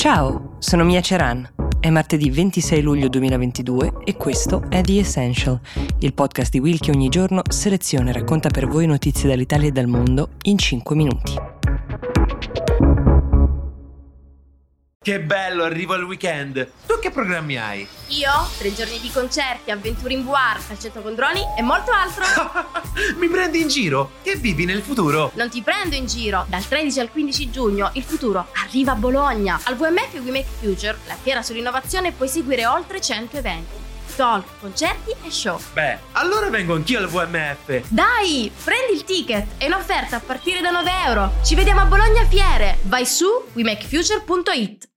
Ciao, sono Mia Ceran. È martedì 26 luglio 2022 e questo è The Essential, il podcast di Will che ogni giorno seleziona e racconta per voi notizie dall'Italia e dal mondo in 5 minuti. Che bello, arrivo al weekend. Tu che programmi hai? Io? Tre giorni di concerti, avventure in VR, calcetto con droni e molto altro. Mi prendi in giro? Che vivi nel futuro? Non ti prendo in giro. Dal 13 al 15 giugno il futuro arriva a Bologna. Al WMF We Make Future, la fiera sull'innovazione, puoi seguire oltre 100 eventi. Talk, concerti e show. Beh, allora vengo anch'io al VMF. Dai, prendi il ticket. È un'offerta a partire da 9 euro. Ci vediamo a Bologna Fiere. Vai su wemakefuture.it.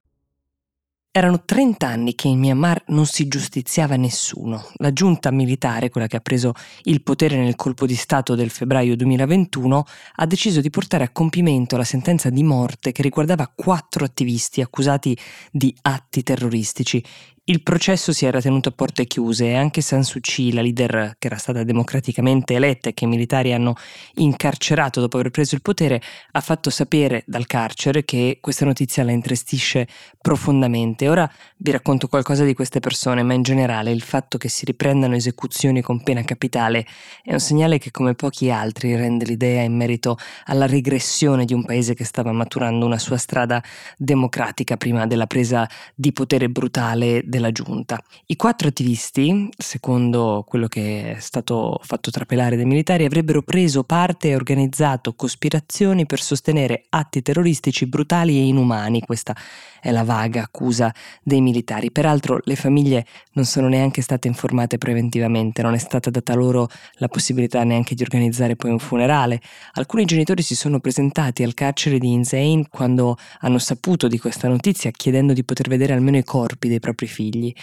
Erano 30 anni che in Myanmar non si giustiziava nessuno. La giunta militare, quella che ha preso il potere nel colpo di Stato del febbraio 2021, ha deciso di portare a compimento la sentenza di morte che riguardava quattro attivisti accusati di atti terroristici. Il processo si era tenuto a porte chiuse e anche San Suu Kyi, la leader che era stata democraticamente eletta e che i militari hanno incarcerato dopo aver preso il potere, ha fatto sapere dal carcere che questa notizia la intrestisce profondamente. Ora vi racconto qualcosa di queste persone, ma in generale il fatto che si riprendano esecuzioni con pena capitale è un segnale che come pochi altri rende l'idea in merito alla regressione di un paese che stava maturando una sua strada democratica prima della presa di potere brutale della giunta. I quattro attivisti, secondo quello che è stato fatto trapelare dai militari, avrebbero preso parte e organizzato cospirazioni per sostenere atti terroristici brutali e inumani. Questa è la vaga accusa dei militari. Peraltro le famiglie non sono neanche state informate preventivamente, non è stata data loro la possibilità neanche di organizzare poi un funerale. Alcuni genitori si sono presentati al carcere di Insein quando hanno saputo di questa notizia chiedendo di poter vedere almeno i corpi dei propri figli figli.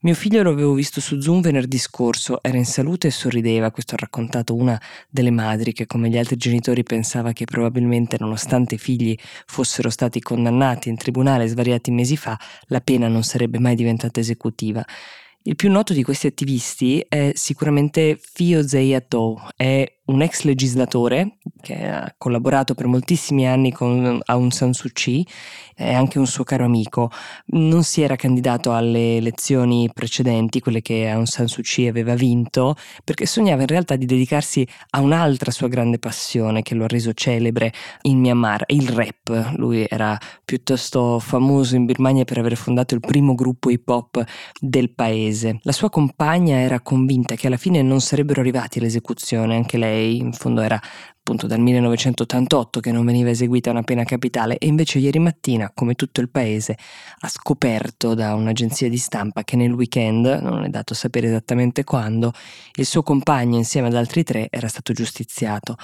Mio figlio lo avevo visto su Zoom venerdì scorso, era in salute e sorrideva, questo ha raccontato una delle madri che come gli altri genitori pensava che probabilmente nonostante i figli fossero stati condannati in tribunale svariati mesi fa, la pena non sarebbe mai diventata esecutiva. Il più noto di questi attivisti è sicuramente Fio Zeyato, è un ex legislatore che ha collaborato per moltissimi anni con Aung San Suu Kyi e anche un suo caro amico. Non si era candidato alle elezioni precedenti, quelle che Aung San Suu Kyi aveva vinto, perché sognava in realtà di dedicarsi a un'altra sua grande passione che lo ha reso celebre in Myanmar, il rap. Lui era piuttosto famoso in Birmania per aver fondato il primo gruppo hip hop del paese. La sua compagna era convinta che alla fine non sarebbero arrivati all'esecuzione, anche lei in fondo era appunto dal 1988 che non veniva eseguita una pena capitale e invece ieri mattina, come tutto il paese, ha scoperto da un'agenzia di stampa che nel weekend, non è dato sapere esattamente quando, il suo compagno insieme ad altri tre era stato giustiziato.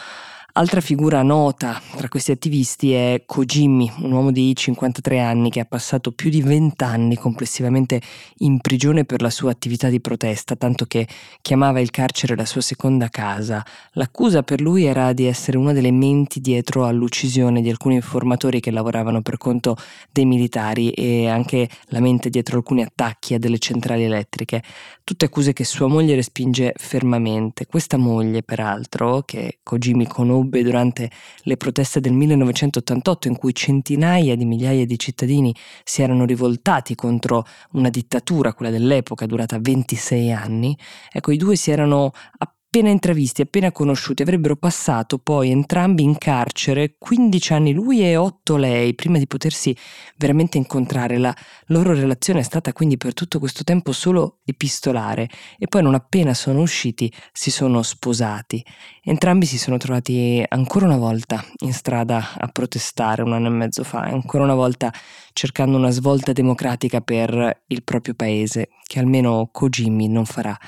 Altra figura nota tra questi attivisti è Kojimi, un uomo di 53 anni che ha passato più di 20 anni complessivamente in prigione per la sua attività di protesta, tanto che chiamava il carcere la sua seconda casa. L'accusa per lui era di essere una delle menti dietro all'uccisione di alcuni informatori che lavoravano per conto dei militari e anche la mente dietro alcuni attacchi a delle centrali elettriche. Tutte accuse che sua moglie respinge fermamente. Questa moglie, peraltro, che Kojimi conobbe durante le proteste del 1988 in cui centinaia di migliaia di cittadini si erano rivoltati contro una dittatura, quella dell'epoca, durata 26 anni, ecco i due si erano appena intravisti, appena conosciuti, avrebbero passato poi entrambi in carcere 15 anni lui e 8 lei, prima di potersi veramente incontrare. La loro relazione è stata quindi per tutto questo tempo solo epistolare e poi non appena sono usciti si sono sposati. Entrambi si sono trovati ancora una volta in strada a protestare un anno e mezzo fa, ancora una volta cercando una svolta democratica per il proprio paese, che almeno Kojimi non farà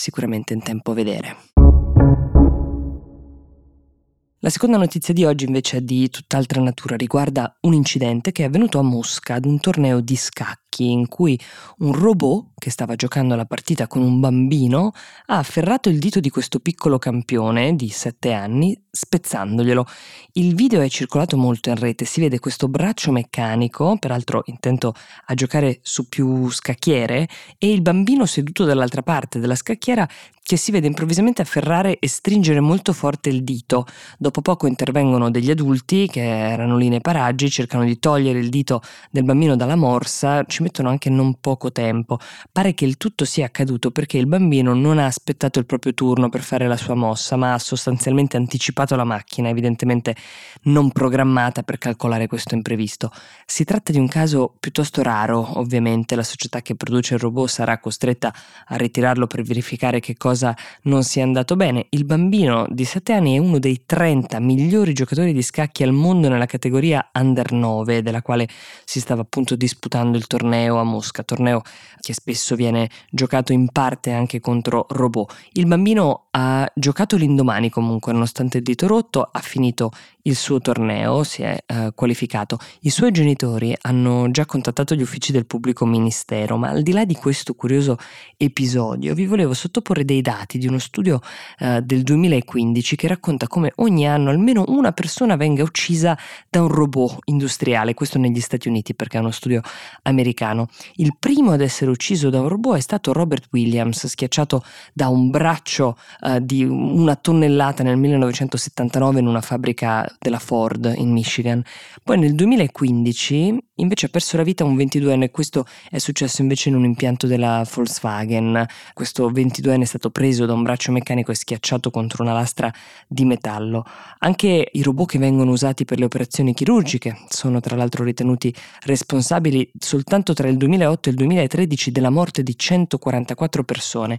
sicuramente in tempo a vedere. La seconda notizia di oggi invece è di tutt'altra natura, riguarda un incidente che è avvenuto a Mosca ad un torneo di scacchi scacchi in cui un robot che stava giocando la partita con un bambino ha afferrato il dito di questo piccolo campione di 7 anni spezzandoglielo. Il video è circolato molto in rete, si vede questo braccio meccanico, peraltro intento a giocare su più scacchiere, e il bambino seduto dall'altra parte della scacchiera che si vede improvvisamente afferrare e stringere molto forte il dito. Dopo poco intervengono degli adulti che erano lì nei paraggi, cercano di togliere il dito del bambino dalla morsa, ci mettono anche non poco tempo. Pare che il tutto sia accaduto perché il bambino non ha aspettato il proprio turno per fare la sua mossa, ma ha sostanzialmente anticipato la macchina, evidentemente non programmata per calcolare questo imprevisto. Si tratta di un caso piuttosto raro, ovviamente la società che produce il robot sarà costretta a ritirarlo per verificare che cosa non sia andato bene. Il bambino di 7 anni è uno dei 30 migliori giocatori di scacchi al mondo nella categoria Under 9, della quale si stava appunto disputando il torneo a Mosca, torneo che spesso viene giocato in parte anche contro robot. Il bambino ha giocato l'indomani comunque, nonostante il dito rotto, ha finito il suo torneo, si è eh, qualificato. I suoi genitori hanno già contattato gli uffici del pubblico ministero, ma al di là di questo curioso episodio vi volevo sottoporre dei dati di uno studio eh, del 2015 che racconta come ogni anno almeno una persona venga uccisa da un robot industriale, questo negli Stati Uniti perché è uno studio americano. Il primo ad essere ucciso da un robot è stato Robert Williams, schiacciato da un braccio eh, di una tonnellata nel 1979 in una fabbrica della Ford in Michigan. Poi nel 2015 invece ha perso la vita un 22enne, questo è successo invece in un impianto della Volkswagen. Questo 22enne è stato preso da un braccio meccanico e schiacciato contro una lastra di metallo. Anche i robot che vengono usati per le operazioni chirurgiche sono tra l'altro ritenuti responsabili soltanto tra il 2008 e il 2013 della morte di 144 persone.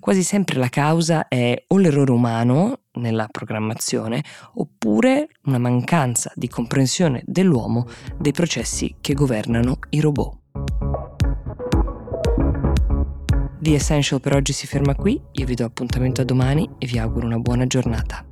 Quasi sempre la causa è o l'errore umano nella programmazione oppure una mancanza di comprensione dell'uomo dei processi che governano i robot. The Essential per oggi si ferma qui, io vi do appuntamento a domani e vi auguro una buona giornata.